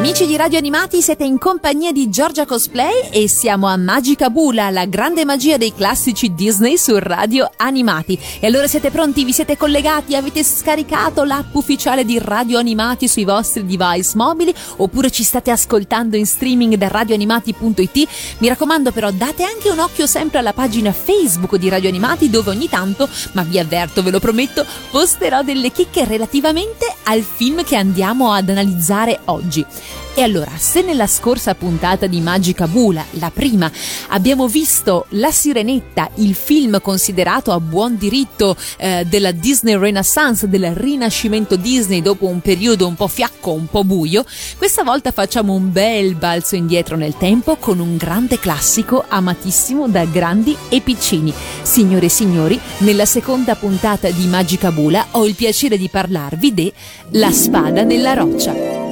Amici di Radio Animati, siete in compagnia di Giorgia Cosplay e siamo a Magica Bula, la grande magia dei classici Disney su Radio Animati. E allora siete pronti? Vi siete collegati? Avete scaricato l'app ufficiale di Radio Animati sui vostri device mobili? Oppure ci state ascoltando in streaming da radioanimati.it? Mi raccomando però date anche un occhio sempre alla pagina Facebook di Radio Animati dove ogni tanto, ma vi avverto, ve lo prometto, posterò delle chicche relativamente al film che andiamo ad analizzare oggi. E allora, se nella scorsa puntata di Magica Bula, la prima, abbiamo visto La Sirenetta, il film considerato a buon diritto eh, della Disney Renaissance, del rinascimento Disney dopo un periodo un po' fiacco, un po' buio, questa volta facciamo un bel balzo indietro nel tempo con un grande classico amatissimo da grandi e piccini. Signore e signori, nella seconda puntata di Magica Bula ho il piacere di parlarvi di La spada nella roccia.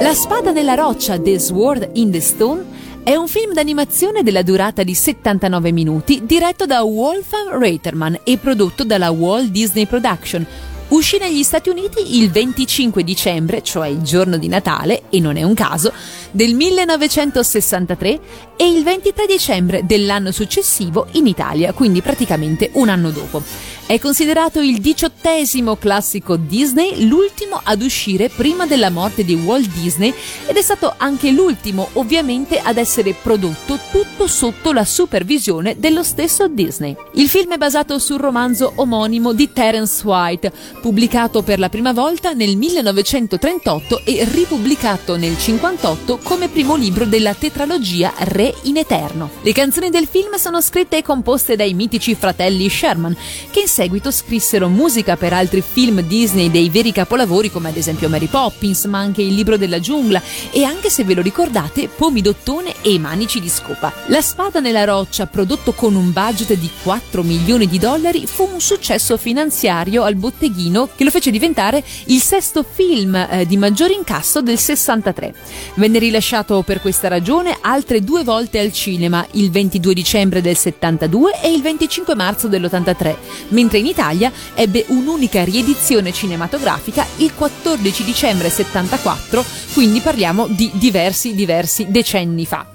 La spada nella roccia, The Sword in the Stone, è un film d'animazione della durata di 79 minuti diretto da Wolfgang Reiterman e prodotto dalla Walt Disney Production. Uscì negli Stati Uniti il 25 dicembre, cioè il giorno di Natale, e non è un caso, del 1963 e il 23 dicembre dell'anno successivo in Italia, quindi praticamente un anno dopo. È considerato il diciottesimo classico Disney, l'ultimo ad uscire prima della morte di Walt Disney ed è stato anche l'ultimo ovviamente ad essere prodotto tutto sotto la supervisione dello stesso Disney. Il film è basato sul romanzo omonimo di Terence White, pubblicato per la prima volta nel 1938 e ripubblicato nel 1958 come primo libro della tetralogia Re in Eterno. Le canzoni del film sono scritte e composte dai mitici fratelli Sherman, che in seguito scrissero musica per altri film Disney dei veri capolavori come ad esempio Mary Poppins, ma anche Il libro della giungla e anche se ve lo ricordate Pomidottone e Manici di scopa. La spada nella roccia, prodotto con un budget di 4 milioni di dollari, fu un successo finanziario al botteghino che lo fece diventare il sesto film eh, di maggior incasso del 63. Venne rilasciato per questa ragione altre due volte al cinema, il 22 dicembre del 72 e il 25 marzo dell'83, mentre in Italia ebbe un'unica riedizione cinematografica il 14 dicembre 74, quindi parliamo di diversi diversi decenni fa.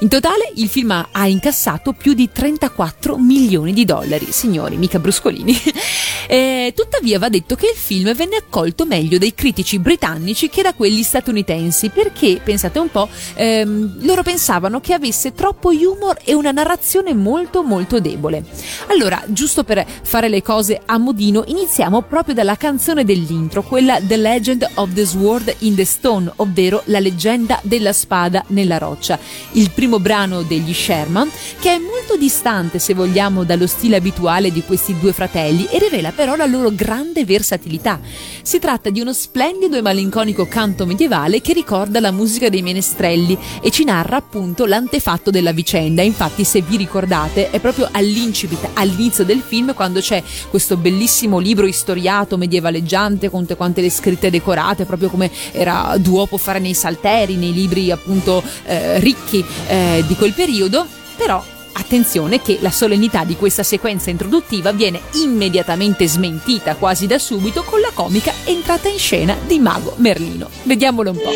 In totale il film ha incassato più di 34 milioni di dollari, signori, mica bruscolini. E, tuttavia va detto che il film venne accolto meglio dai critici britannici che da quelli statunitensi, perché, pensate un po', ehm, loro pensavano che avesse troppo humor e una narrazione molto molto debole. Allora, giusto per fare le cose a modino, iniziamo proprio dalla canzone dell'intro, quella The Legend of the Sword in the Stone, ovvero la leggenda della spada nella roccia, il primo brano degli Sherman, che è molto distante, se vogliamo, dallo stile abituale di questi due fratelli e rivela però la loro grande versatilità. Si tratta di uno splendido e malinconico canto medievale che ricorda la musica dei menestrelli e ci narra appunto l'antefatto della vicenda. Infatti, se vi ricordate, è proprio all'incipit, all'inizio del film, quando c'è questo bellissimo libro istoriato medievaleggiante con tutte quante le scritte decorate, proprio come era duopo fare nei salteri, nei libri appunto eh, ricchi eh, di quel periodo. Però Attenzione che la solennità di questa sequenza introduttiva viene immediatamente smentita quasi da subito con la comica entrata in scena di Mago Merlino. Vediamolo un po'.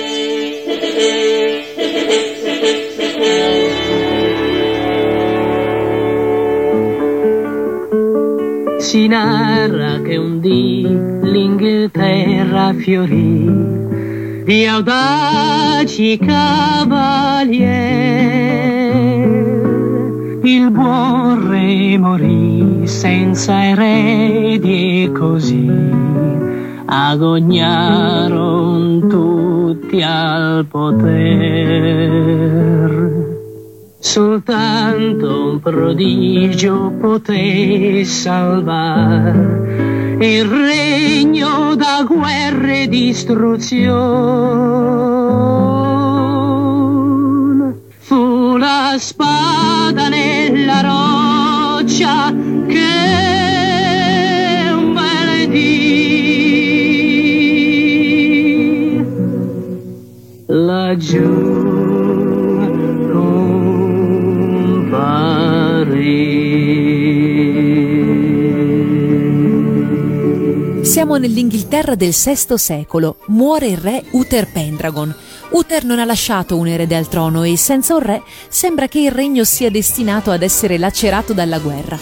Si narra che un dì l'Inghilterra fiorì di audaci cavalieri il buon re morì senza eredi e così agognaron tutti al poter. Soltanto un prodigio poté salvar il regno da guerre e distruzione. Fu la spada nella roccia che un bel dì laggiù Siamo nell'Inghilterra del VI secolo. Muore il re Uther Pendragon. Uther non ha lasciato un erede al trono e senza un re sembra che il regno sia destinato ad essere lacerato dalla guerra.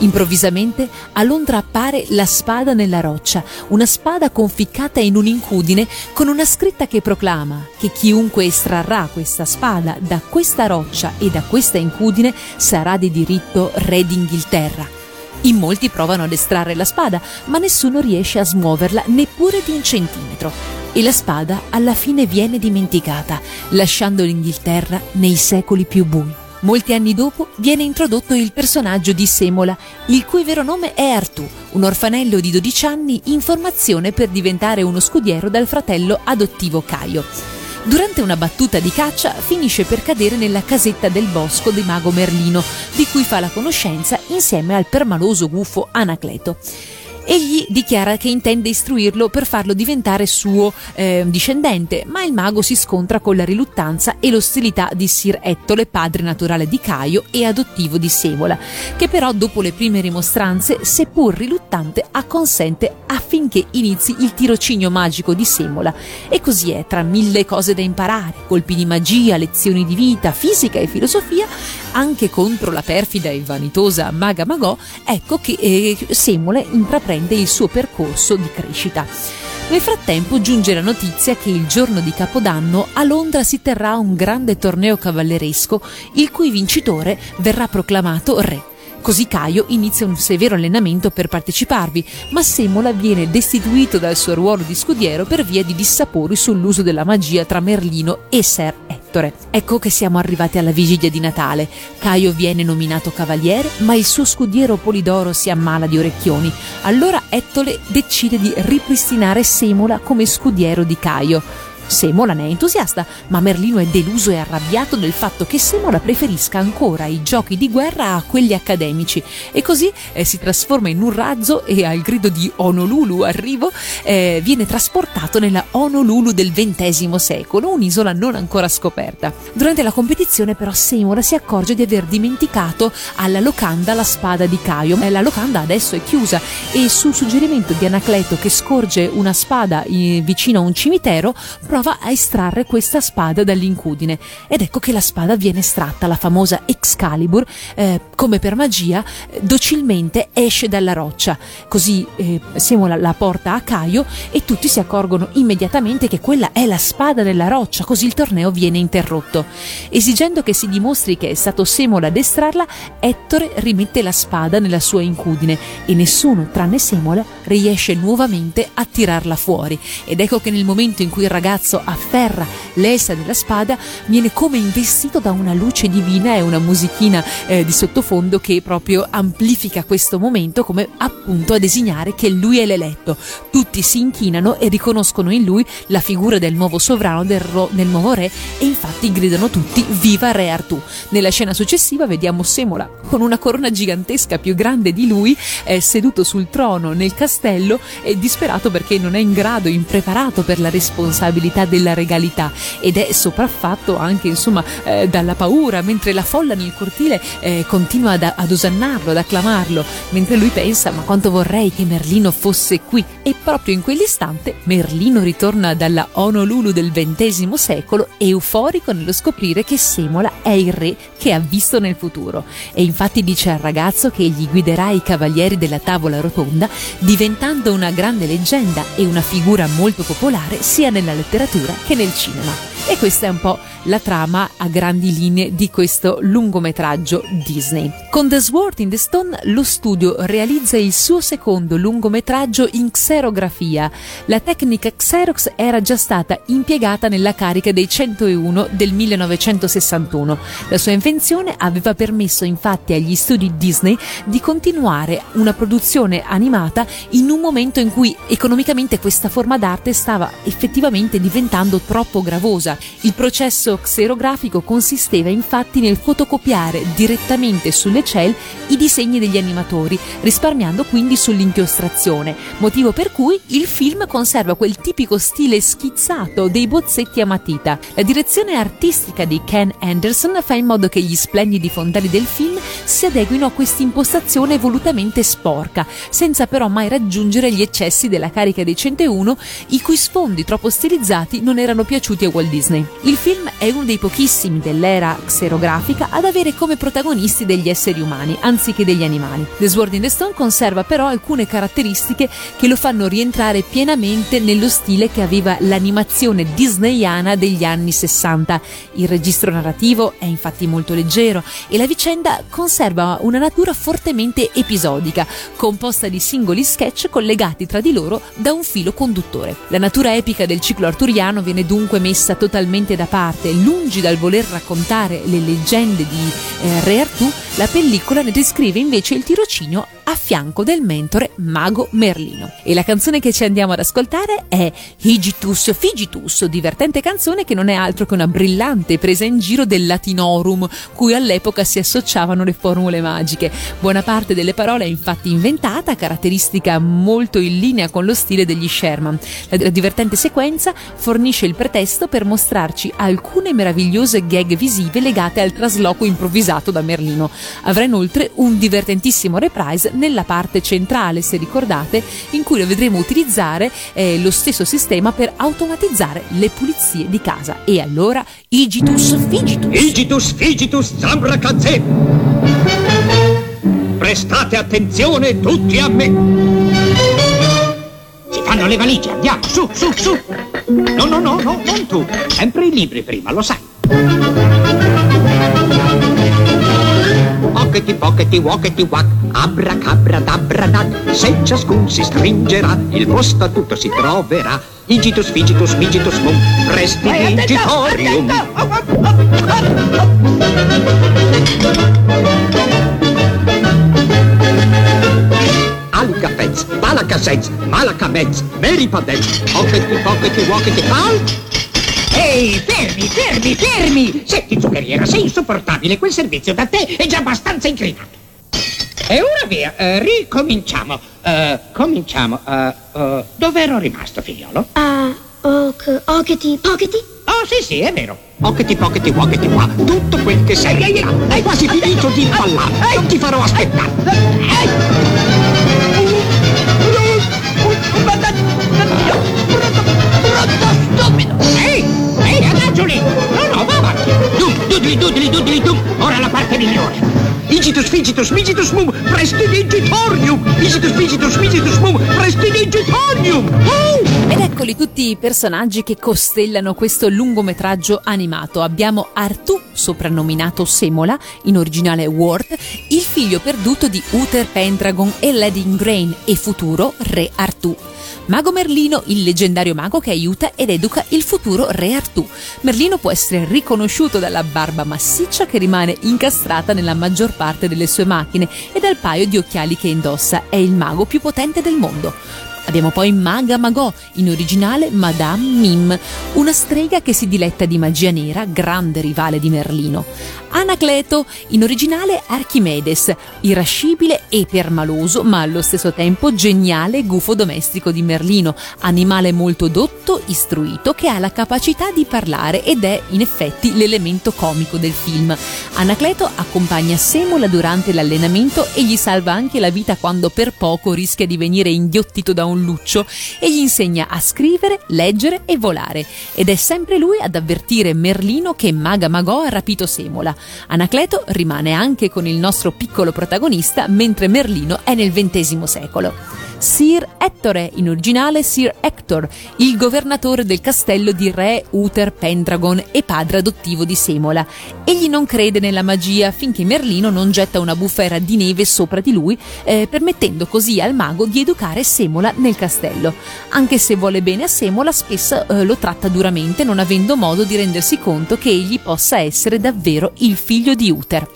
Improvvisamente a Londra appare la spada nella roccia, una spada conficcata in un'incudine con una scritta che proclama che chiunque estrarrà questa spada da questa roccia e da questa incudine sarà di diritto re d'Inghilterra. In molti provano ad estrarre la spada, ma nessuno riesce a smuoverla neppure di un centimetro. E la spada alla fine viene dimenticata, lasciando l'Inghilterra nei secoli più bui. Molti anni dopo viene introdotto il personaggio di Semola, il cui vero nome è Artù, un orfanello di 12 anni in formazione per diventare uno scudiero dal fratello adottivo Caio. Durante una battuta di caccia finisce per cadere nella casetta del bosco di mago Merlino, di cui fa la conoscenza insieme al permaloso gufo Anacleto. Egli dichiara che intende istruirlo per farlo diventare suo eh, discendente, ma il mago si scontra con la riluttanza e l'ostilità di Sir Ettole, padre naturale di Caio e adottivo di Semola, che però dopo le prime rimostranze, seppur riluttante, acconsente affinché inizi il tirocinio magico di Semola. E così è, tra mille cose da imparare, colpi di magia, lezioni di vita, fisica e filosofia, anche contro la perfida e vanitosa Maga Magò, ecco che eh, Semola intraprende il suo percorso di crescita. Nel frattempo giunge la notizia che il giorno di Capodanno a Londra si terrà un grande torneo cavalleresco, il cui vincitore verrà proclamato re. Così Caio inizia un severo allenamento per parteciparvi, ma Semola viene destituito dal suo ruolo di scudiero per via di dissapori sull'uso della magia tra Merlino e Ser Ettore. Ecco che siamo arrivati alla vigilia di Natale. Caio viene nominato cavaliere, ma il suo scudiero Polidoro si ammala di orecchioni. Allora Ettore decide di ripristinare Semola come scudiero di Caio. Semola ne è entusiasta, ma Merlino è deluso e arrabbiato del fatto che Semola preferisca ancora i giochi di guerra a quelli accademici e così eh, si trasforma in un razzo e al grido di Honolulu arrivo eh, viene trasportato nella Honolulu del XX secolo, un'isola non ancora scoperta. Durante la competizione però Semola si accorge di aver dimenticato alla locanda la spada di Caio. Eh, la locanda adesso è chiusa e su suggerimento di Anacleto che scorge una spada eh, vicino a un cimitero prova a estrarre questa spada dall'incudine ed ecco che la spada viene estratta, la famosa Excalibur, eh, come per magia, docilmente esce dalla roccia. Così eh, Semola la porta a Caio e tutti si accorgono immediatamente che quella è la spada della roccia, così il torneo viene interrotto. Esigendo che si dimostri che è stato Semola ad estrarla, Ettore rimette la spada nella sua incudine e nessuno, tranne Semola, riesce nuovamente a tirarla fuori. Ed ecco che nel momento in cui il ragazzo afferra l'elsa della spada, viene come investito da una luce divina e una musichina eh, di sottofondo che proprio amplifica questo momento come appunto a designare che lui è l'eletto. Tutti si inchinano e riconoscono in lui la figura del nuovo sovrano, del, ro- del nuovo re e infatti gridano tutti viva re Artù. Nella scena successiva vediamo Semola con una corona gigantesca più grande di lui eh, seduto sul trono nel castello e disperato perché non è in grado, impreparato per la responsabilità della regalità ed è sopraffatto anche insomma eh, dalla paura mentre la folla nel cortile eh, continua ad, ad osannarlo, ad acclamarlo mentre lui pensa ma quanto vorrei che Merlino fosse qui? E proprio in quell'istante Merlino ritorna dalla Honolulu del XX secolo euforico nello scoprire che Semola è il re che ha visto nel futuro. E infatti dice al ragazzo che gli guiderà i cavalieri della tavola rotonda diventando una grande leggenda e una figura molto popolare sia nella letteratura che nel cinema. E questa è un po' la trama a grandi linee di questo lungometraggio Disney. Con The Sword in the Stone lo studio realizza il suo secondo lungometraggio in xerografia. La tecnica Xerox era già stata impiegata nella carica dei 101 del 1961. La sua invenzione aveva permesso infatti agli studi Disney di continuare una produzione animata in un momento in cui economicamente questa forma d'arte stava effettivamente diventando troppo gravosa Il processo xerografico consisteva infatti nel fotocopiare direttamente sulle cell i disegni degli animatori, risparmiando quindi sull'inchiostrazione, motivo per cui il film conserva quel tipico stile schizzato dei bozzetti a matita. La direzione artistica di Ken Anderson fa in modo che gli splendidi fondali del film si adeguino a questa impostazione volutamente sporca, senza però mai raggiungere gli eccessi della carica dei 101, i cui sfondi troppo stilizzati non erano piaciuti a Walt Disney. Il film è uno dei pochissimi dell'era xerografica ad avere come protagonisti degli esseri umani, anziché degli animali. The Sword in the Stone conserva però alcune caratteristiche che lo fanno rientrare pienamente nello stile che aveva l'animazione disneyana degli anni 60. Il registro narrativo è infatti molto leggero e la vicenda conserva una natura fortemente episodica, composta di singoli sketch collegati tra di loro da un filo conduttore. La natura epica del ciclo arturiano viene dunque messa totalmente da parte, lungi dal voler raccontare le leggende di eh, Re Artù, la pellicola ne descrive invece il tirocinio a fianco del mentore mago Merlino. E la canzone che ci andiamo ad ascoltare è Higitus Figitus, divertente canzone che non è altro che una brillante presa in giro del latinorum, cui all'epoca si associavano le formule magiche. Buona parte delle parole è infatti inventata, caratteristica molto in linea con lo stile degli Sherman. La divertente sequenza fornisce il pretesto per mostrarci alcune meravigliose gag visive legate al trasloco improvvisato da Merlino. Avrà inoltre un divertentissimo reprise nella parte centrale, se ricordate, in cui lo vedremo utilizzare eh, lo stesso sistema per automatizzare le pulizie di casa. E allora, Igitus Figitus! Igitus Figitus Zambracazze! Prestate attenzione tutti a me! Si fanno le valigie, andiamo, su, su, su! No, no, no, no, non tu, sempre i libri prima, lo sai. Pockety, pockety, walkety, wack, abracabra, dabranat, se ciascun si stringerà, il posto a tutto si troverà. Igitus, figitus, migitus, mum, prestidigitorium. Alca pezz, balaca sez, malaca mezz, meripadez, pockety, pockety, walkety, al... Ehi, fermi, fermi, fermi! Senti, zuccheriera, sei insopportabile, quel servizio da te è già abbastanza incrinato. E ora via, eh, ricominciamo. Eh, cominciamo. Eh, eh, dove ero rimasto, figliolo? Ah, ok, okety, pockety? Oh, sì, sì, è vero. Pockety, pockety, walkety, qua. Tutto quel che sei. Ehi, ehi, hai quasi finito di impallare. Non ti farò aspettare. Ehi, No, no, va avanti. Dudli, dudli, dum. Ora la parte migliore. Igitus, figitus, migitus, mum, prestidigitorium. Igitus, figitus, migitus, mum, prestidigitorium. Uh! Ed eccoli tutti i personaggi che costellano questo lungometraggio animato. Abbiamo Artù, soprannominato Semola, in originale Ward, il figlio perduto di Uther Pendragon e Lady Ingrain e futuro re Artù. Mago Merlino, il leggendario mago che aiuta ed educa il futuro re Artù. Merlino può essere riconosciuto dalla barba massiccia che rimane incastrata nella maggior parte delle sue macchine e dal paio di occhiali che indossa. È il mago più potente del mondo. Abbiamo poi Maga Magò, in originale Madame Mim, una strega che si diletta di magia nera, grande rivale di Merlino. Anacleto, in originale Archimedes, irascibile e permaloso, ma allo stesso tempo geniale gufo domestico di Merlino, animale molto dotto, istruito, che ha la capacità di parlare ed è in effetti l'elemento comico del film. Anacleto accompagna Semola durante l'allenamento e gli salva anche la vita quando per poco rischia di venire inghiottito da un luccio e gli insegna a scrivere, leggere e volare. Ed è sempre lui ad avvertire Merlino che Maga Magò ha rapito Semola. Anacleto rimane anche con il nostro piccolo protagonista mentre Merlino è nel XX secolo. Sir Ettore, in originale Sir Hector, il governatore del castello di Re Uther Pendragon e padre adottivo di Semola. Egli non crede nella magia finché Merlino non getta una bufera di neve sopra di lui, eh, permettendo così al mago di educare Semola nel castello. Anche se vuole bene a Semola, spesso eh, lo tratta duramente, non avendo modo di rendersi conto che egli possa essere davvero il figlio di Uther.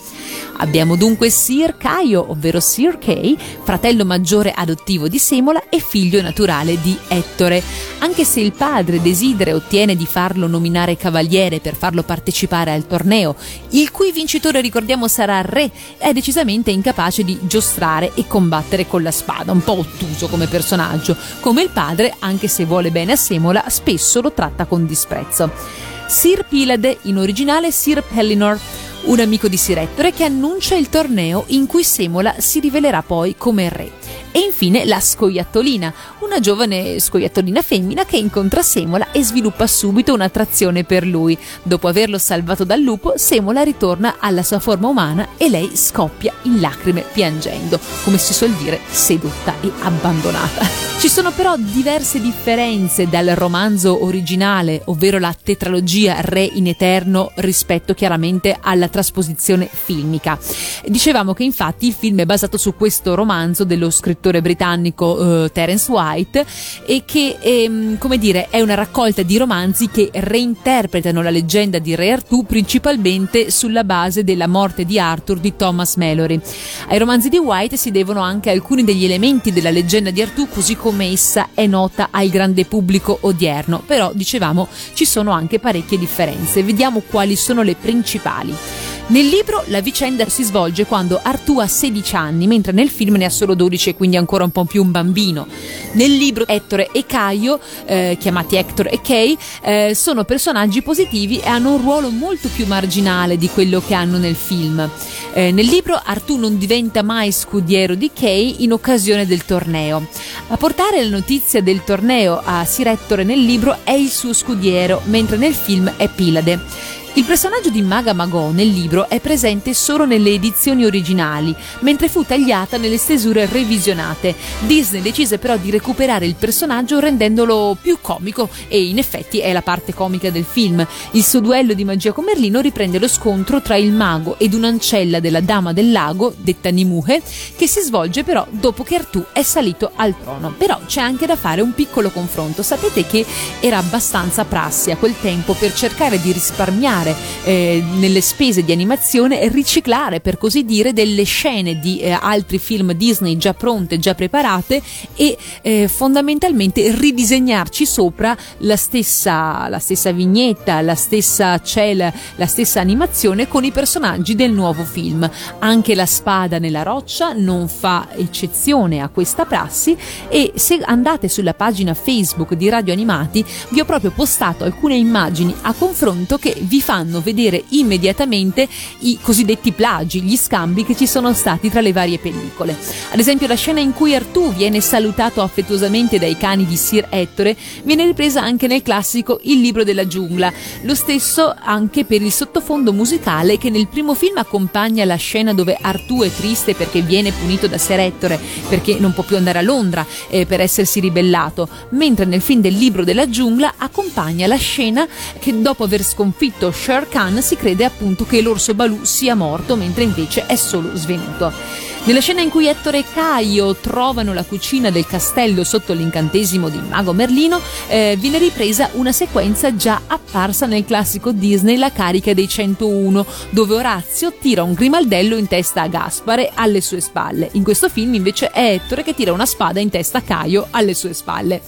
Abbiamo dunque Sir Caio, ovvero Sir Kay, fratello maggiore adottivo di Semola e figlio naturale di Ettore. Anche se il padre desidera e ottiene di farlo nominare cavaliere per farlo partecipare al torneo, il cui vincitore ricordiamo sarà re, è decisamente incapace di giostrare e combattere con la spada, un po' ottuso come personaggio. Come il padre, anche se vuole bene a Semola, spesso lo tratta con disprezzo. Sir Pilade, in originale Sir Pellinor, un amico di Sir Ettore che annuncia il torneo in cui Semola si rivelerà poi come re. E infine la scoiattolina, una giovane scoiattolina femmina che incontra Semola e sviluppa subito un'attrazione per lui. Dopo averlo salvato dal lupo, Semola ritorna alla sua forma umana e lei scoppia in lacrime piangendo, come si suol dire, sedotta e abbandonata. Ci sono però diverse differenze dal romanzo originale, ovvero la tetralogia Re in Eterno, rispetto chiaramente alla trasposizione filmica. Dicevamo che infatti il film è basato su questo romanzo dello scrittore britannico eh, Terence White e che ehm, come dire è una raccolta di romanzi che reinterpretano la leggenda di Re Artù principalmente sulla base della morte di Arthur di Thomas Mallory. Ai romanzi di White si devono anche alcuni degli elementi della leggenda di Artù così come essa è nota al grande pubblico odierno, però dicevamo ci sono anche parecchie differenze. Vediamo quali sono le principali. Nel libro la vicenda si svolge quando Artù ha 16 anni, mentre nel film ne ha solo 12 e quindi ancora un po' più un bambino. Nel libro Ettore e Caio, eh, chiamati Hector e Kay, eh, sono personaggi positivi e hanno un ruolo molto più marginale di quello che hanno nel film. Eh, nel libro Artù non diventa mai scudiero di Kay in occasione del torneo. A portare la notizia del torneo a Sir Ettore nel libro è il suo scudiero, mentre nel film è Pilade. Il personaggio di Maga Magò nel libro è presente solo nelle edizioni originali, mentre fu tagliata nelle stesure revisionate. Disney decise però di recuperare il personaggio rendendolo più comico e in effetti è la parte comica del film. Il suo duello di magia con Merlino riprende lo scontro tra il mago ed un'ancella della Dama del Lago, detta Nimuhe, che si svolge però dopo che Artù è salito al trono. Però c'è anche da fare un piccolo confronto. Sapete che era abbastanza prassi a quel tempo per cercare di risparmiare eh, nelle spese di animazione e riciclare per così dire delle scene di eh, altri film Disney già pronte, già preparate e eh, fondamentalmente ridisegnarci sopra la stessa, la stessa vignetta, la stessa cella, la stessa animazione con i personaggi del nuovo film. Anche la spada nella roccia non fa eccezione a questa prassi e se andate sulla pagina Facebook di Radio Animati vi ho proprio postato alcune immagini a confronto che vi fanno fanno vedere immediatamente i cosiddetti plagi, gli scambi che ci sono stati tra le varie pellicole. Ad esempio la scena in cui Artù viene salutato affettuosamente dai cani di Sir Ettore viene ripresa anche nel classico Il libro della giungla, lo stesso anche per il sottofondo musicale che nel primo film accompagna la scena dove Artù è triste perché viene punito da Sir Ettore perché non può più andare a Londra eh, per essersi ribellato, mentre nel film del libro della giungla accompagna la scena che dopo aver sconfitto Sher Khan si crede appunto che l'orso Balù sia morto mentre invece è solo svenuto. Nella scena in cui Ettore e Caio trovano la cucina del castello sotto l'incantesimo di Mago Merlino, eh, viene ripresa una sequenza già apparsa nel classico Disney La carica dei 101, dove Orazio tira un grimaldello in testa a Gaspare alle sue spalle. In questo film invece è Ettore che tira una spada in testa a Caio alle sue spalle.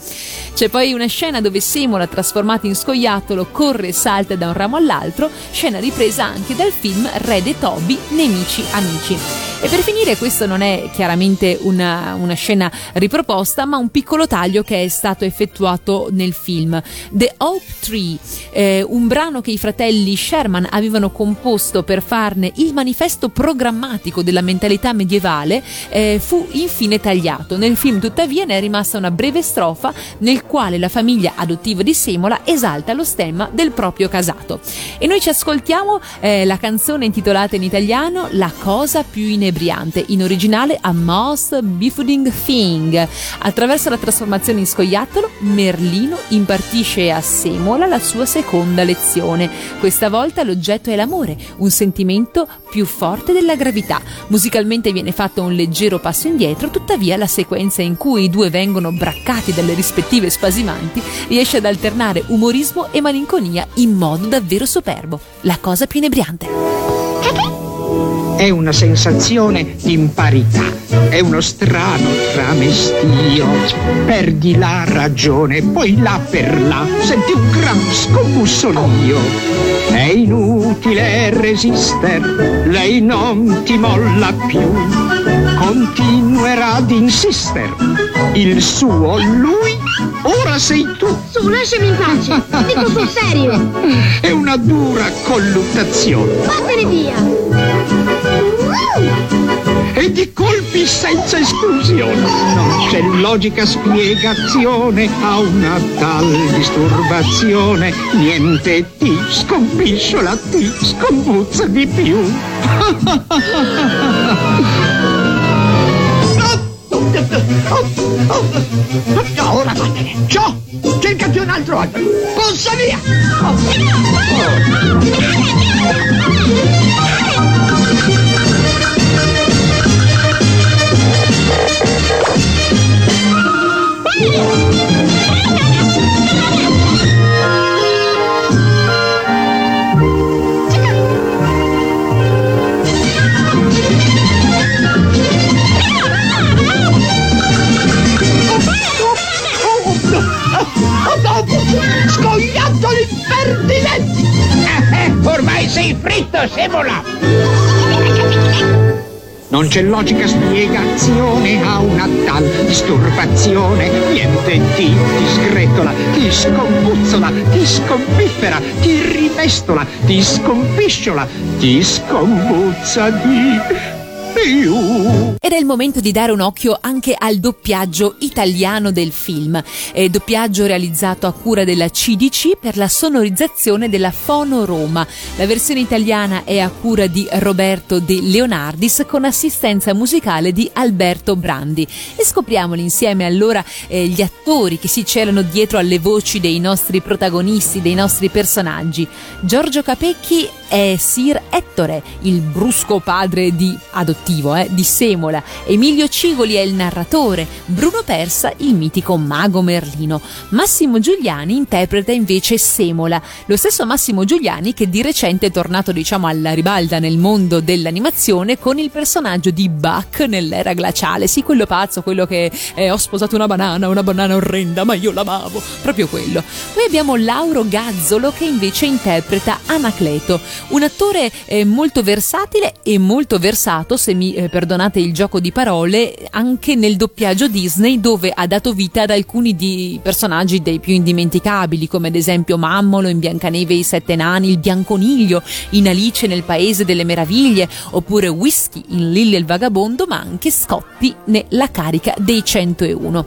C'è poi una scena dove Semola, trasformato in scoiattolo, corre e salta da un ramo all'altro, scena ripresa anche dal film Red e Toby, Nemici Amici. E per finire, questo non è chiaramente una, una, scena riproposta, ma un piccolo taglio che è stato effettuato nel film. The Oak Tree, eh, un brano che i fratelli Sherman avevano composto per farne il manifesto programmatico della mentalità medievale, eh, fu infine tagliato. Nel film, tuttavia, ne è rimasta una breve strofa nel quale la famiglia adottiva di Semola esalta lo stemma del proprio casato. E noi ci ascoltiamo eh, la canzone intitolata in italiano La cosa più inebriante, in originale A Most Befooting Thing. Attraverso la trasformazione in scoiattolo, Merlino impartisce a Semola la sua seconda lezione. Questa volta l'oggetto è l'amore, un sentimento più forte della gravità. Musicalmente viene fatto un leggero passo indietro, tuttavia la sequenza in cui i due vengono braccati dalle rispettive spasimanti riesce ad alternare umorismo e malinconia in modo davvero superbo. La cosa più inebriante. È una sensazione di imparità, è uno strano tramestio. Perdi la ragione, poi là per là senti un gran scombussolio. È inutile resister, lei non ti molla più, continuerà ad insister. Il suo lui, ora sei tu. Su, lasciami in pace. Dico sul serio. È una dura colluttazione. Vattene via. e di colpi senza esclusione. Non c'è logica spiegazione a una tal disturbazione. Niente ti scompisciola, ti scombuzza di più. Ora vattene. Ciao! Cercati un altro albero. Possa via! Scoiattoli impertinenti! Ormai sei fritto, Semola! Non c'è logica spiegazione a una tal disturbazione. Niente ti, ti sgretola, ti scombuzzola, ti scompiffera, ti rimestola, ti scompisciola, ti scombuzza di. Ed è il momento di dare un occhio anche al doppiaggio italiano del film, eh, doppiaggio realizzato a cura della CDC per la sonorizzazione della Fono Roma. La versione italiana è a cura di Roberto De Leonardis con assistenza musicale di Alberto Brandi. E scopriamoli insieme allora eh, gli attori che si celano dietro alle voci dei nostri protagonisti, dei nostri personaggi. Giorgio Capecchi è Sir Ettore, il brusco padre di adottivo eh, di Semola. Emilio Cigoli è il narratore, Bruno Persa il mitico mago Merlino. Massimo Giuliani interpreta invece Semola, lo stesso Massimo Giuliani che di recente è tornato diciamo alla ribalda nel mondo dell'animazione con il personaggio di Buck nell'era glaciale, sì quello pazzo, quello che eh, ho sposato una banana, una banana orrenda, ma io l'amavo, proprio quello. Poi abbiamo Lauro Gazzolo che invece interpreta Anacleto, un attore eh, molto versatile e molto versato, se mi eh, perdonate il gioco di parole, anche nel doppiaggio Disney dove ha dato vita ad alcuni personaggi dei più indimenticabili, come ad esempio Mammolo in Biancaneve e i Sette Nani, il Bianconiglio in Alice nel Paese delle Meraviglie, oppure Whisky in Lilli e il Vagabondo, ma anche Scotti nella carica dei 101.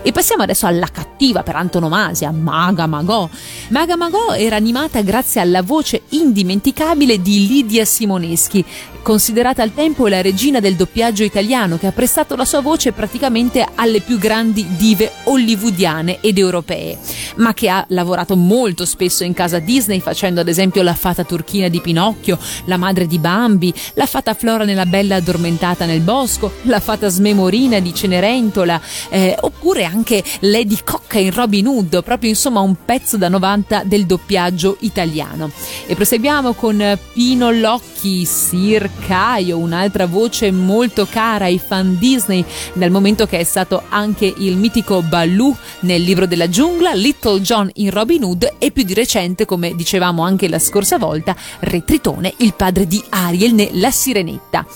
E passiamo adesso alla cattiva per antonomasia, Maga Magò. Maga Magò era animata grazie alla voce indimenticabile di Lidia Simoneschi, considerata al tempo la regina del doppiaggio italiano che ha prestato la sua voce praticamente alle più grandi dive hollywoodiane ed europee, ma che ha lavorato molto spesso in casa Disney facendo ad esempio la fata turchina di Pinocchio, la madre di Bambi, la fata Flora nella Bella addormentata nel bosco, la fata Smemorina di Cenerentola, eh, oppure anche Lady Cocca in Robin Hood, proprio insomma un pezzo da 90 del doppiaggio italiano. E proseguiamo con Pino Locchi, Sir Caio, un'altra voce molto cara ai fan Disney, dal momento che è stato anche il mitico Baloo nel libro della giungla, Little John in Robin Hood e più di recente, come dicevamo anche la scorsa volta, Re Tritone, il padre di Ariel nella Sirenetta.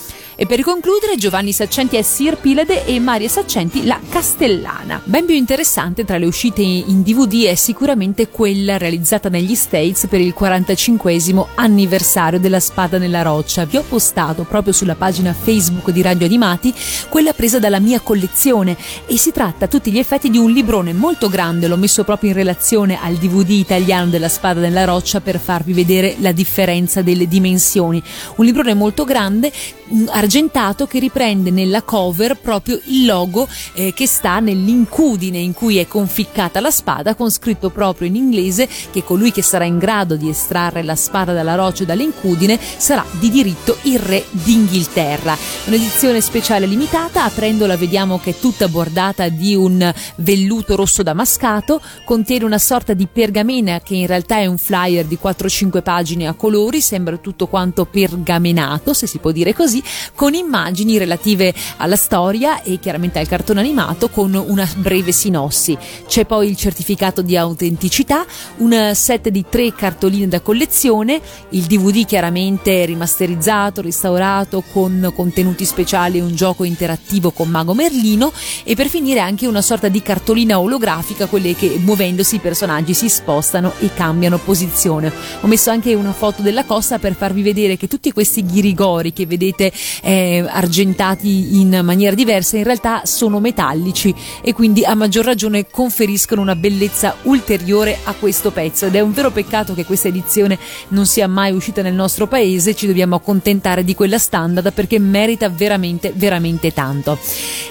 E per concludere Giovanni Saccenti è Sir Pilade e Maria Saccenti la Castellana. Ben più interessante tra le uscite in DVD è sicuramente quella realizzata negli States per il 45 anniversario della Spada nella Roccia. Vi ho postato proprio sulla pagina Facebook di Radio Animati quella presa dalla mia collezione e si tratta a tutti gli effetti di un librone molto grande, l'ho messo proprio in relazione al DVD italiano della Spada nella Roccia per farvi vedere la differenza delle dimensioni. Un librone molto grande argentato che riprende nella cover proprio il logo eh, che sta nell'incudine in cui è conficcata la spada con scritto proprio in inglese che colui che sarà in grado di estrarre la spada dalla roccia e dall'incudine sarà di diritto il re d'Inghilterra. Un'edizione speciale limitata, aprendola vediamo che è tutta bordata di un velluto rosso damascato, contiene una sorta di pergamena che in realtà è un flyer di 4-5 pagine a colori, sembra tutto quanto pergamenato, se si può dire così, con immagini relative alla storia e chiaramente al cartone animato con una breve sinossi. C'è poi il certificato di autenticità, un set di tre cartoline da collezione, il DVD chiaramente rimasterizzato, restaurato con contenuti speciali e un gioco interattivo con Mago Merlino e per finire anche una sorta di cartolina olografica, quelle che muovendosi i personaggi si spostano e cambiano posizione. Ho messo anche una foto della costa per farvi vedere che tutti questi ghirigori che vedete eh, argentati in maniera diversa in realtà sono metallici e quindi a maggior ragione conferiscono una bellezza ulteriore a questo pezzo ed è un vero peccato che questa edizione non sia mai uscita nel nostro paese, ci dobbiamo accontentare di quella standard perché merita veramente veramente tanto.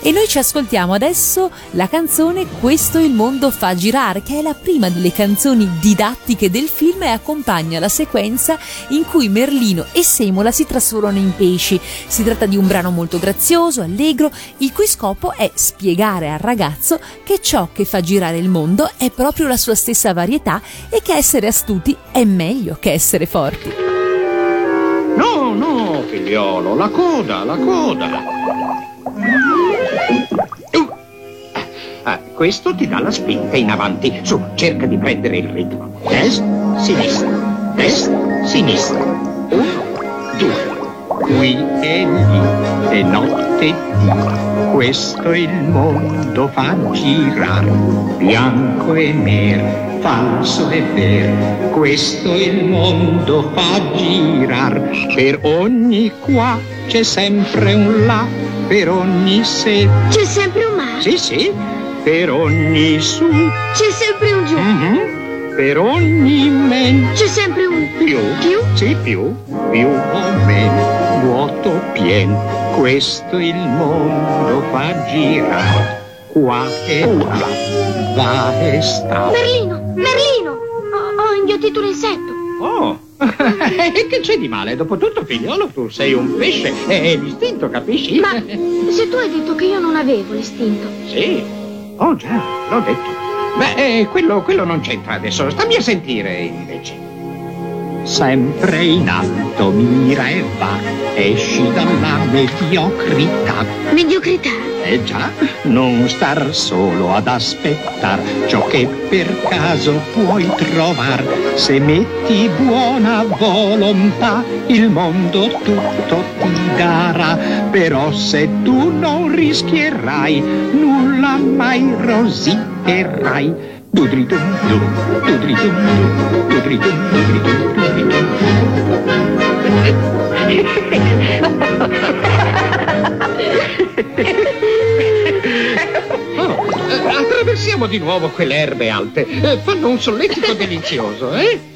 E noi ci ascoltiamo adesso la canzone Questo il mondo fa girare, che è la prima delle canzoni didattiche del film e accompagna la sequenza in cui Merlino e Semola si trasformano in pesci. Si tratta di un brano molto grazioso, allegro, il cui scopo è spiegare al ragazzo che ciò che fa girare il mondo è proprio la sua stessa varietà e che essere astuti è meglio che essere forti. No, no, figliolo, la coda, la coda. Uh. Ah, questo ti dà la spinta in avanti. Su, cerca di prendere il ritmo. Est, sinistra, est, sinistra. Qui e lì, e notte e dì, questo il mondo fa girar, bianco e nero, falso e vero, questo il mondo fa girar, per ogni qua c'è sempre un là, per ogni se, C'è sempre un mare. sì sì, per ogni su, C'è sempre un giù. mhm, per ogni men, C'è sempre un più, Più? sì più, più o meno, vuoto pien, questo il mondo fa girare, qua e là, va e sta. Merlino, Merlino! Ho, ho inghiottito un insetto. Oh, e che c'è di male? Dopotutto, figliolo, tu sei un pesce, è l'istinto, capisci? Ma se tu hai detto che io non avevo l'istinto. Sì, oh già, l'ho detto. Beh, eh, quello, quello non c'entra adesso, stammi a sentire invece. Sempre in alto mira e va, esci dalla mediocrità. Mediocrità. Eh già, non star solo ad aspettar ciò che per caso puoi trovar. Se metti buona volontà, il mondo tutto ti darà. Però se tu non rischierai, nulla mai rositerai. Oh, attraversiamo di nuovo quelle erbe alte. Eh, fanno un solletico delizioso, eh?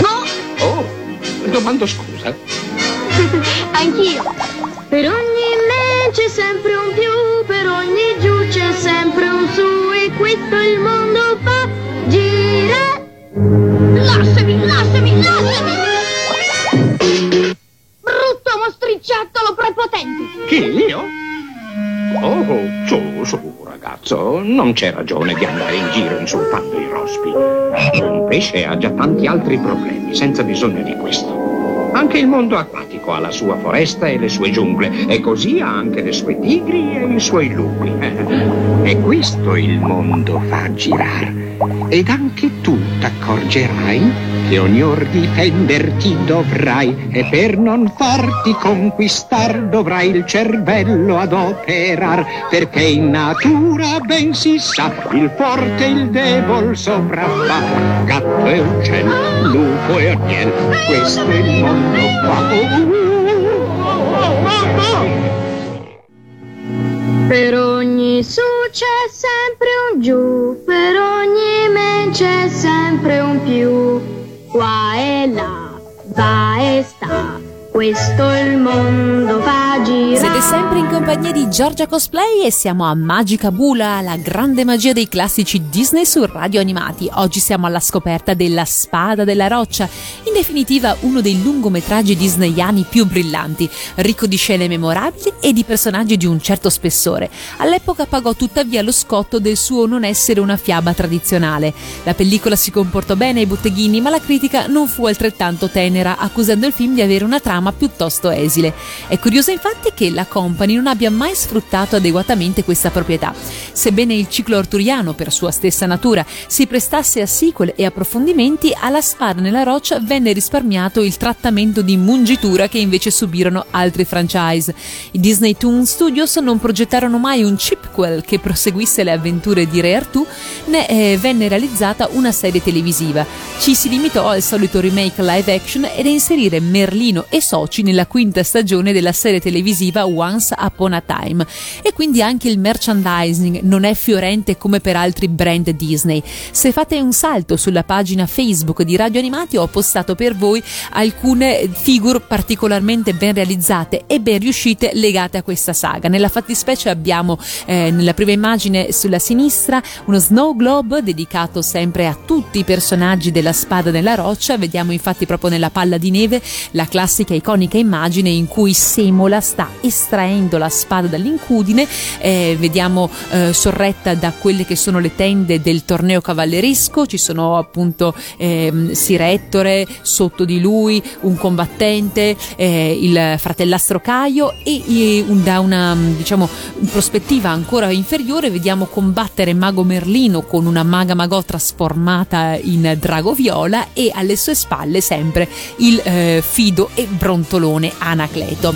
No, Oh, domando scusa. anch'io. Per ogni me c'è sempre un più, per ogni giù c'è sempre un su e questo il mondo fa girare. Lasciami, lasciami, lasciami! Brutto mostriciattolo prepotente! Chi, io? Oh, su, su, ragazzo, non c'è ragione di andare in giro insultando i rospi. Un pesce ha già tanti altri problemi, senza bisogno di questo. Anche il mondo acquatico ha la sua foresta e le sue giungle, e così ha anche le sue tigri e i suoi lupi. E questo il mondo fa girare. Ed anche tu t'accorgerai che ogni or difenderti dovrai, e per non farti conquistar dovrai il cervello adoperar, perché in natura ben si sa, il forte il debol sopravva, gatto e uccello, lupo e agnello, questo il mondo fa. Per ogni su c'è sempre un giù, per ogni me c'è sempre un più, qua e là, va e sta. Questo il mondo fa girare. Siete sempre in compagnia di Giorgia Cosplay e siamo a Magica Bula, la grande magia dei classici Disney su radio animati. Oggi siamo alla scoperta della Spada della Roccia, in definitiva uno dei lungometraggi disneyani più brillanti, ricco di scene memorabili e di personaggi di un certo spessore. All'epoca pagò tuttavia lo scotto del suo non essere una fiaba tradizionale. La pellicola si comportò bene ai botteghini, ma la critica non fu altrettanto tenera, accusando il film di avere una trama piuttosto esile. È curioso infatti che la Company non abbia mai sfruttato adeguatamente questa proprietà. Sebbene il ciclo arturiano, per sua stessa natura, si prestasse a sequel e approfondimenti, alla spada nella roccia venne risparmiato il trattamento di mungitura che invece subirono altri franchise. I Disney Toon Studios non progettarono mai un chipquel che proseguisse le avventure di Re Artù, né eh, venne realizzata una serie televisiva. Ci si limitò al solito remake live action ed a inserire Merlino e soci nella quinta stagione della serie televisiva Once Upon a Time e quindi anche il merchandising non è fiorente come per altri brand Disney. Se fate un salto sulla pagina Facebook di Radio Animati ho postato per voi alcune figure particolarmente ben realizzate e ben riuscite legate a questa saga. Nella fattispecie abbiamo eh, nella prima immagine sulla sinistra uno snow globe dedicato sempre a tutti i personaggi della spada nella roccia, vediamo infatti proprio nella palla di neve la classica iconica immagine in cui Semola sta estraendo la spada dall'incudine, eh, vediamo eh, sorretta da quelle che sono le tende del torneo cavalleresco, ci sono appunto eh, Sir Ettore, sotto di lui un combattente, eh, il fratellastro Caio e, un, da una diciamo prospettiva ancora inferiore. Vediamo combattere Mago Merlino con una maga magò trasformata in drago viola e alle sue spalle sempre il eh, fido e brontolone Anacleto.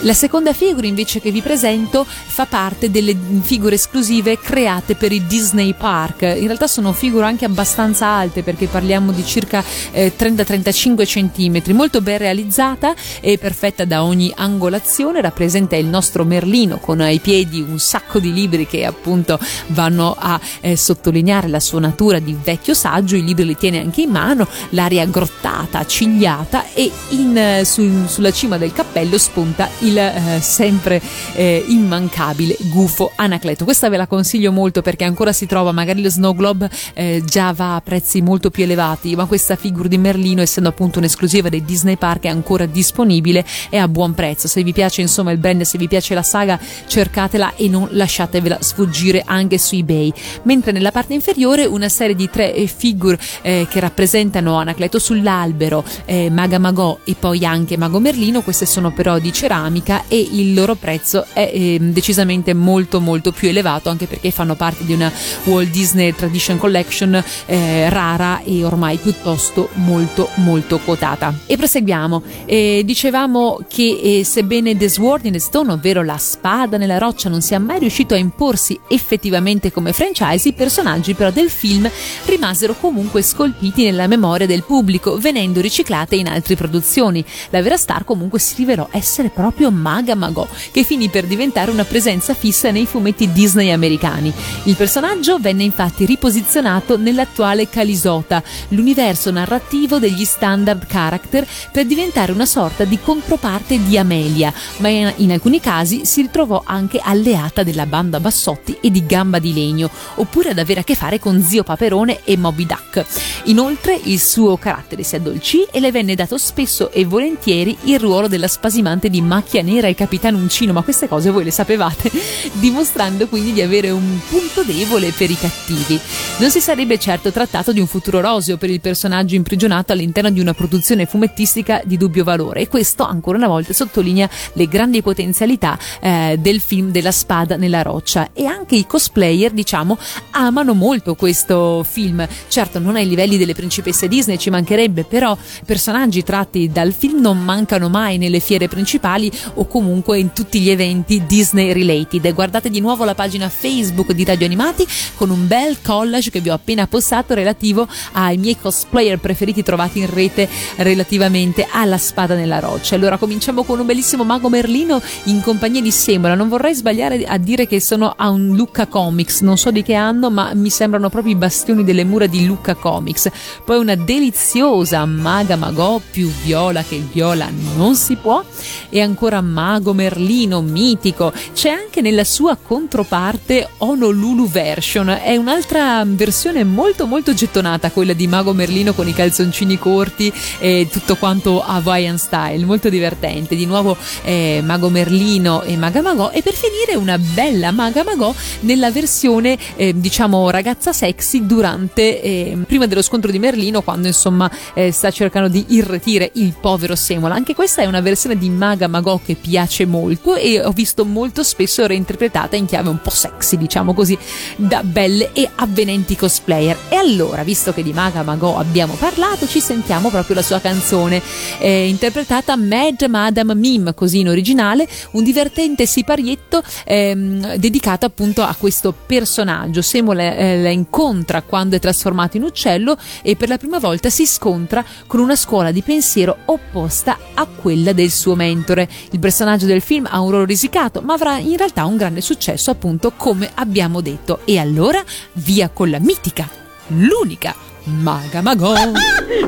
La seconda figura invece che vi presento fa parte delle figure esclusive create per i Disney Park. In realtà sono figure anche abbastanza alte perché parliamo di circa eh, 30-35 cm, molto ben realizzata e perfetta da ogni angolazione. Rappresenta il nostro Merlino con ai piedi un sacco di libri che appunto vanno a eh, sottolineare la sua natura di vecchio saggio. I libri li tiene anche in mano, l'aria grottata, cigliata e in, eh, su, sulla cima del cappello spunta il eh, sempre eh, immancabile gufo Anacleto. Questa ve la consiglio molto perché ancora si trova, magari lo Snow Globe eh, già va a prezzi molto più elevati, ma questa figura di Merlino, essendo appunto un'esclusiva dei Disney Park, è ancora disponibile e a buon prezzo. Se vi piace insomma il brand, se vi piace la saga, cercatela e non lasciatevela sfuggire anche su eBay. Mentre nella parte inferiore una serie di tre eh, figure eh, che rappresentano Anacleto sull'albero, eh, Maga Magò e poi anche Mago Merlino, queste sono però di ceramica e il loro prezzo è eh, decisamente molto molto più elevato anche perché fanno parte di una Walt Disney Tradition Collection eh, rara e ormai piuttosto molto molto quotata. E proseguiamo. Eh, dicevamo che eh, sebbene The Sword in the Stone, ovvero la spada nella roccia, non sia mai riuscito a imporsi effettivamente come franchise, i personaggi però del film rimasero comunque scolpiti nella memoria del pubblico, venendo riciclate in altre produzioni. La vera star comunque si rivelò essere proprio Maga Magò, che finì per diventare una presenza fissa nei fumetti Disney americani. Il personaggio venne infatti riposizionato nell'attuale Calisota, l'universo narrativo degli standard character, per diventare una sorta di controparte di Amelia, ma in alcuni casi si ritrovò anche alleata della banda Bassotti e di Gamba di Legno, oppure ad avere a che fare con Zio Paperone e Moby Duck. Inoltre il suo carattere si addolcì e le venne dato spesso e volentieri il ruolo della spasimante di Macchia Nera e Capitano Uncino, ma queste cose voi le sapevate, dimostrando quindi di avere un punto debole per i cattivi. Non si sarebbe certo trattato di un futuro roseo per il personaggio imprigionato all'interno di una produzione fumettistica di dubbio valore e questo ancora una volta sottolinea le grandi potenzialità eh, del film della spada nella roccia e anche i cosplayer diciamo amano molto questo film certo non ai livelli delle principesse Disney ci mancherebbe però personaggi tratti dal film non mancano mai nelle fiere principali o comunque in tutti gli eventi Disney related. Guardate di nuovo la pagina Facebook di Radio Animati con un bel collage che vi ho appena postato relativo ai miei cosplayer preferiti trovati in rete relativamente alla spada nella roccia. Allora cominciamo con un bellissimo mago Merlino in compagnia di Semola. Non vorrei sbagliare a dire che sono a un Lucca Comics, non so di che anno, ma mi sembrano proprio i bastioni delle mura di Lucca Comics. Poi una deliziosa maga magò più viola che il viola non si può e ancora mago Merlino mitico. C'è anche nella sua controparte Honolulu version, è un'altra versione molto molto gettonata quella di mago Merlino con i calzoncini corti e tutto quanto Hawaiian style, molto divertente. Di nuovo eh, mago Merlino e maga magò e per finire una bella maga magò nella versione eh, diciamo ragazza sexy durante eh, prima dello scontro di Merlino quando insomma eh, sta cercando di irretire il povero Semola. Anche questa è una versione di Maga Magò che piace molto e ho visto molto spesso reinterpretata in chiave un po' sexy, diciamo così, da belle e avvenenti cosplayer. E allora, visto che di Maga Magò abbiamo parlato, ci sentiamo proprio la sua canzone, eh, interpretata Mad Madam Mim, così in originale, un divertente siparietto ehm, dedicato appunto a questo personaggio. Semola eh, la incontra quando è trasformato in uccello e per la prima volta si scontra con una scuola di pensiero opposta a quella del suo mentore. Il personaggio del film ha un ruolo risicato, ma avrà in realtà un grande successo, appunto, come abbiamo detto. E allora via con la mitica, l'unica Maga Magò.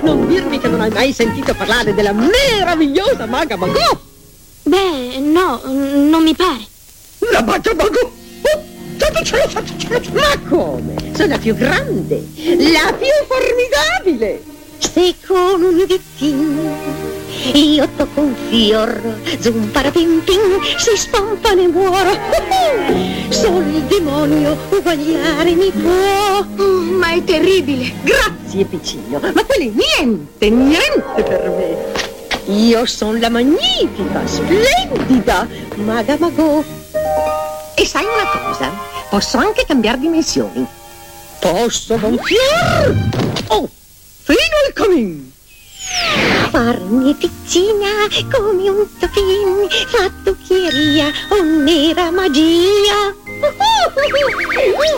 Non dirmi che non hai mai sentito parlare della meravigliosa Maga Magò! Beh, no, non mi pare. La Maga Magò! Oh! Ma come? Sono la più grande, la più formidabile! Se con un dittin io tocco un fior, zum parapimpin, si spampa ne muoro. Solo il demonio uguagliare mi può. Oh, ma è terribile. Grazie, piccino, ma quello è niente, niente per me. Io sono la magnifica, splendida Maga Magò. E sai una cosa? Posso anche cambiare dimensioni. Posso gonfiare? Oh, fino al cammin. Farmi piccina come un topin, fattucchieria o nera magia.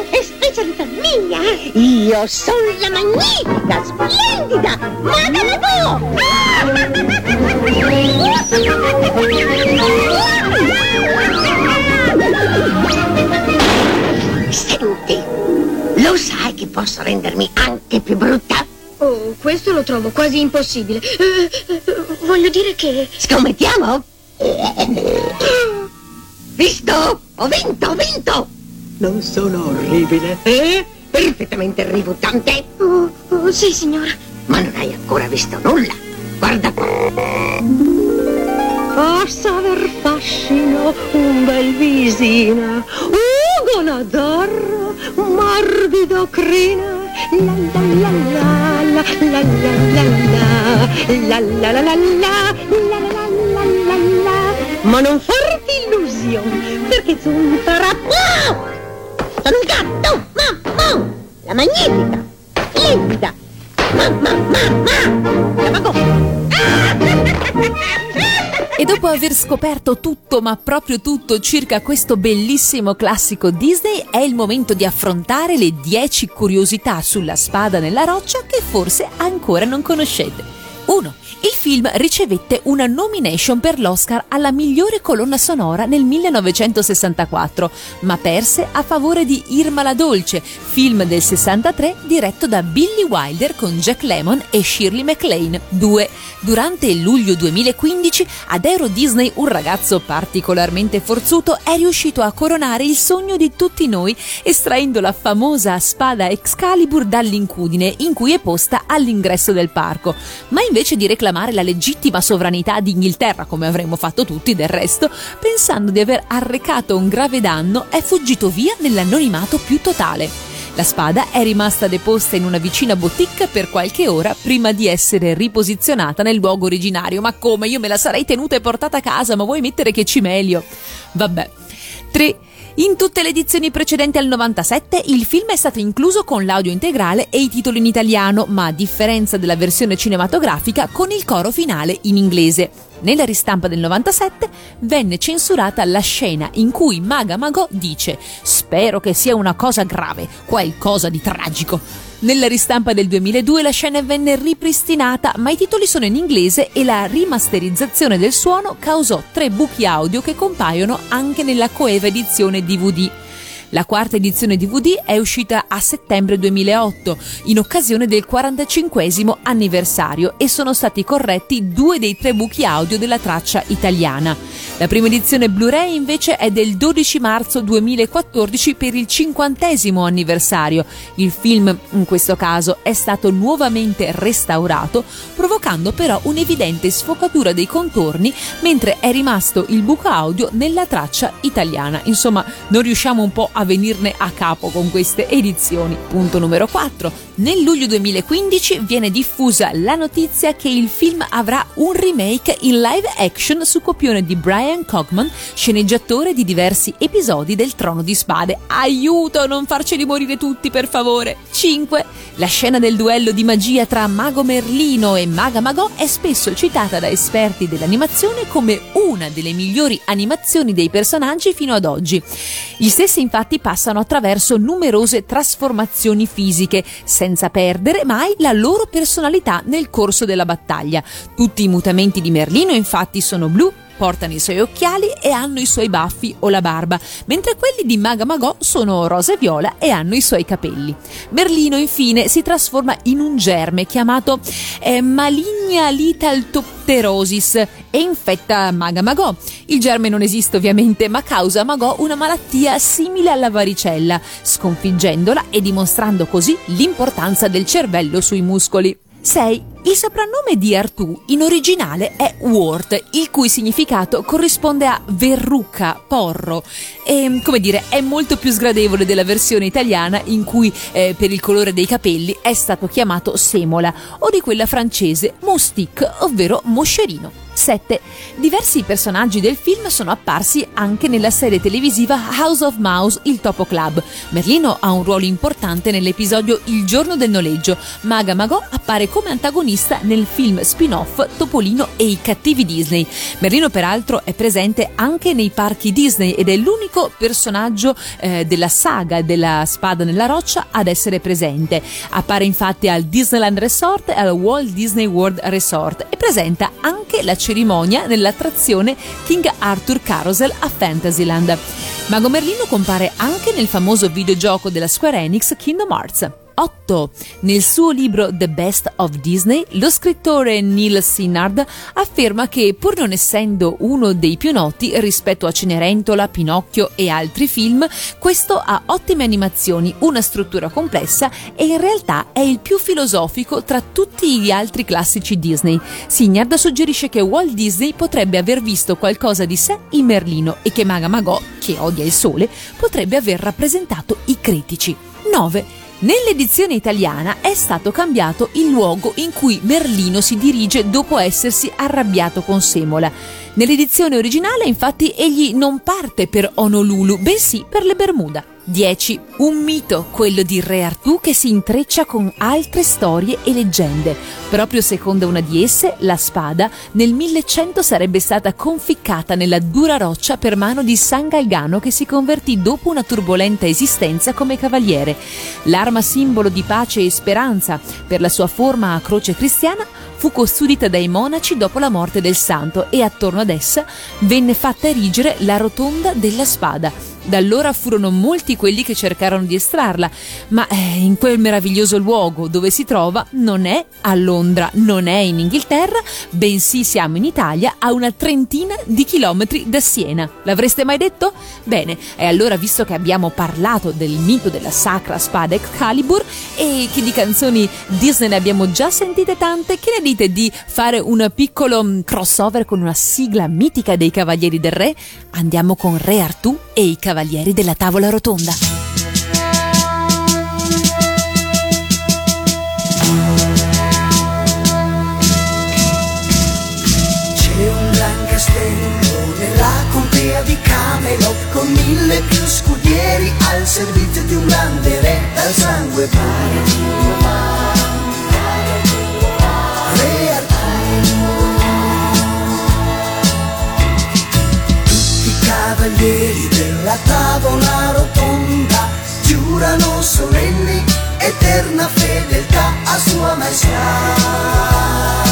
È specialità mia! Io sono la magnifica, splendida Maga Magò! Senti, lo sai che posso rendermi anche più brutta? Oh, questo lo trovo quasi impossibile. Eh, eh, voglio dire che... Scommettiamo? Visto? Ho vinto, ho vinto! Non sono orribile, eh? Perfettamente ributtante. Oh, oh, sì, signora. Ma non hai ancora visto nulla. Guarda qua. Posso aver fascino, un bel visino, ugo d'oro, morbido crina, la la la la ma non farti illusione perché zunzara wow! sono un gatto mamma la magnifica splendida mamma mamma la magò E dopo aver scoperto tutto, ma proprio tutto, circa questo bellissimo classico Disney, è il momento di affrontare le 10 curiosità sulla spada nella roccia che forse ancora non conoscete. 1. Il film ricevette una nomination per l'Oscar alla migliore colonna sonora nel 1964, ma perse a favore di Irma la Dolce, film del 63 diretto da Billy Wilder con Jack Lemmon e Shirley MacLaine. 2. Durante il luglio 2015, ad Euro Disney un ragazzo particolarmente forzuto è riuscito a coronare il sogno di tutti noi estraendo la famosa spada Excalibur dall'incudine in cui è posta all'ingresso del parco, ma invece di reclamare la legittima sovranità d'Inghilterra, come avremmo fatto tutti del resto, pensando di aver arrecato un grave danno, è fuggito via nell'anonimato più totale. La spada è rimasta deposta in una vicina boutique per qualche ora prima di essere riposizionata nel luogo originario. Ma come? Io me la sarei tenuta e portata a casa, ma vuoi mettere che cimelio? Vabbè. 3. In tutte le edizioni precedenti al 97 il film è stato incluso con l'audio integrale e i titoli in italiano, ma a differenza della versione cinematografica con il coro finale in inglese. Nella ristampa del 97 venne censurata la scena in cui Maga Magò dice Spero che sia una cosa grave, qualcosa di tragico. Nella ristampa del 2002 la scena venne ripristinata, ma i titoli sono in inglese e la rimasterizzazione del suono causò tre buchi audio che compaiono anche nella coeva edizione DVD. La quarta edizione DVD è uscita a settembre 2008 in occasione del 45 anniversario e sono stati corretti due dei tre buchi audio della traccia italiana. La prima edizione Blu-ray invece è del 12 marzo 2014 per il 50 anniversario. Il film in questo caso è stato nuovamente restaurato provocando però un'evidente sfocatura dei contorni mentre è rimasto il buco audio nella traccia italiana. Insomma non riusciamo un po' a venirne a capo con queste edizioni. Punto numero 4. Nel luglio 2015 viene diffusa la notizia che il film avrà un remake in live action su copione di Brian Cogman, sceneggiatore di diversi episodi del Trono di Spade. Aiuto, non farceli morire tutti, per favore. 5. La scena del duello di magia tra Mago Merlino e Maga Magò è spesso citata da esperti dell'animazione come una delle migliori animazioni dei personaggi fino ad oggi. Gli stessi infatti passano attraverso numerose trasformazioni fisiche, senza perdere mai la loro personalità nel corso della battaglia. Tutti i mutamenti di Merlino infatti sono blu, portano i suoi occhiali e hanno i suoi baffi o la barba, mentre quelli di Maga Magò sono rosa e viola e hanno i suoi capelli. Berlino infine si trasforma in un germe chiamato eh, Maligna Litaltopterosis e infetta Maga Magò. Il germe non esiste ovviamente, ma causa a Magò una malattia simile alla varicella, sconfiggendola e dimostrando così l'importanza del cervello sui muscoli. 6. Il soprannome di Artù in originale è Wart, il cui significato corrisponde a verrucca, porro e, come dire, è molto più sgradevole della versione italiana in cui eh, per il colore dei capelli è stato chiamato semola o di quella francese moustique, ovvero moscerino. 7. Diversi personaggi del film sono apparsi anche nella serie televisiva House of Mouse, il Topo Club. Merlino ha un ruolo importante nell'episodio Il giorno del noleggio. Maga Magò appare come antagonista nel film spin-off Topolino e i cattivi Disney. Merlino peraltro è presente anche nei parchi Disney ed è l'unico personaggio eh, della saga della spada nella roccia ad essere presente. Appare infatti al Disneyland Resort e al Walt Disney World Resort e presenta anche la cerimonia nell'attrazione King Arthur Carousel a Fantasyland. Mago Merlino compare anche nel famoso videogioco della Square Enix Kingdom Hearts. 8. Nel suo libro The Best of Disney, lo scrittore Neil Sinnard afferma che, pur non essendo uno dei più noti rispetto a Cenerentola, Pinocchio e altri film, questo ha ottime animazioni, una struttura complessa e in realtà è il più filosofico tra tutti gli altri classici Disney. Sinnard suggerisce che Walt Disney potrebbe aver visto qualcosa di sé in Merlino e che Maga Magò, che odia il sole, potrebbe aver rappresentato i critici. 9. Nell'edizione italiana è stato cambiato il luogo in cui Merlino si dirige dopo essersi arrabbiato con Semola. Nell'edizione originale infatti egli non parte per Honolulu, bensì per le Bermuda. 10. Un mito, quello di Re Artù che si intreccia con altre storie e leggende. Proprio secondo una di esse, la spada nel 1100 sarebbe stata conficcata nella dura roccia per mano di San Galgano che si convertì dopo una turbolenta esistenza come cavaliere. L'arma simbolo di pace e speranza, per la sua forma a croce cristiana, fu custodita dai monaci dopo la morte del santo e attorno ad essa venne fatta erigere la rotonda della spada da allora furono molti quelli che cercarono di estrarla, ma eh, in quel meraviglioso luogo dove si trova non è a Londra, non è in Inghilterra, bensì siamo in Italia a una trentina di chilometri da Siena. L'avreste mai detto? Bene, e allora visto che abbiamo parlato del mito della sacra spada Excalibur e che di canzoni Disney ne abbiamo già sentite tante, che ne dite di fare un piccolo mm, crossover con una sigla mitica dei Cavalieri del Re? Andiamo con Re Artù e i Cavalieri Cavalieri della Tavola Rotonda. C'è un bianco nella contea di Camelot con mille più scudieri al servizio di un grande re dal sangue pari. Solenni eterna fedeltà a sua maestà.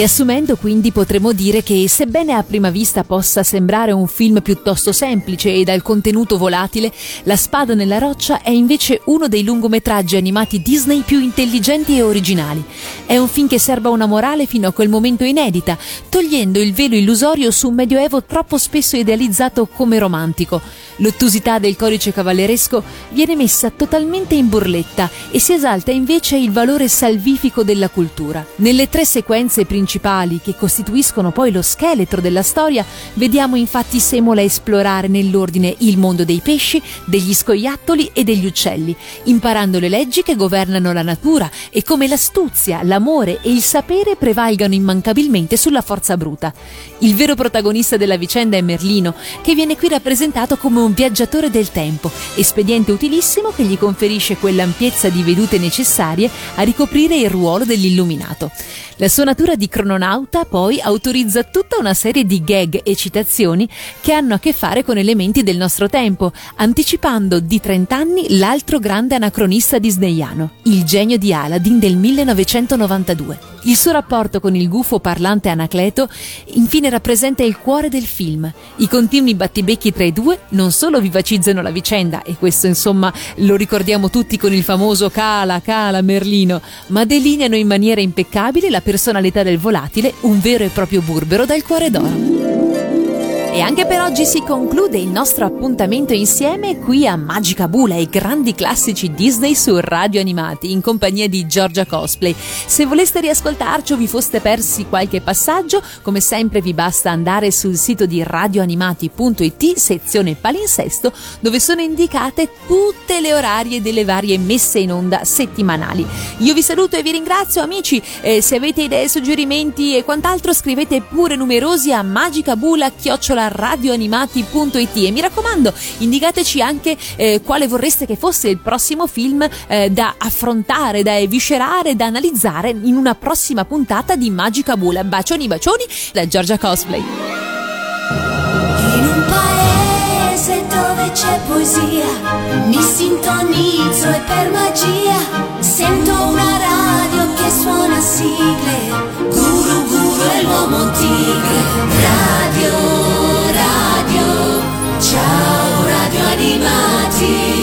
Riassumendo quindi potremmo dire che sebbene a prima vista possa sembrare un film piuttosto semplice e dal contenuto volatile, La spada nella roccia è invece uno dei lungometraggi animati Disney più intelligenti e originali. È un film che serba una morale fino a quel momento inedita, togliendo il velo illusorio su un medioevo troppo spesso idealizzato come romantico. L'ottusità del codice cavalleresco viene messa totalmente in burletta e si esalta invece il valore salvifico della cultura. Nelle tre sequenze principali che costituiscono poi lo scheletro della storia, vediamo infatti Semola esplorare nell'ordine il mondo dei pesci, degli scoiattoli e degli uccelli, imparando le leggi che governano la natura e come l'astuzia, l'amore e il sapere prevalgano immancabilmente sulla forza bruta. Il vero protagonista della vicenda è Merlino, che viene qui rappresentato come un viaggiatore del tempo, espediente utilissimo che gli conferisce quell'ampiezza di vedute necessarie a ricoprire il ruolo dell'illuminato. La sua natura di crononauta poi autorizza tutta una serie di gag e citazioni che hanno a che fare con elementi del nostro tempo, anticipando di 30 anni l'altro grande anacronista disneyano, il genio di Aladdin del 1992. Il suo rapporto con il gufo parlante Anacleto infine rappresenta il cuore del film. I continui battibecchi tra i due non solo vivacizzano la vicenda, e questo insomma lo ricordiamo tutti con il famoso Cala, Cala, Merlino, ma delineano in maniera impeccabile la personalità del volatile, un vero e proprio burbero dal cuore d'oro. E anche per oggi si conclude il nostro appuntamento insieme qui a Magica Bula, i grandi classici Disney su Radio Animati, in compagnia di Giorgia Cosplay. Se voleste riascoltarci o vi foste persi qualche passaggio, come sempre vi basta andare sul sito di radioanimati.it, sezione palinsesto, dove sono indicate tutte le orarie delle varie messe in onda settimanali. Io vi saluto e vi ringrazio amici, eh, se avete idee, suggerimenti e quant'altro scrivete pure numerosi a radioanimati.it e mi raccomando indicateci anche eh, quale vorreste che fosse il prossimo film eh, da affrontare, da eviscerare, da analizzare in una prossima puntata di Magica Bula. Bacioni bacioni da Giorgia Cosplay. In un paese dove c'è poesia, mi sintonizzo e per magia sento una radio che suona sigle, guru guru è l'uomo tigre, radio. Ciao Radio Animati.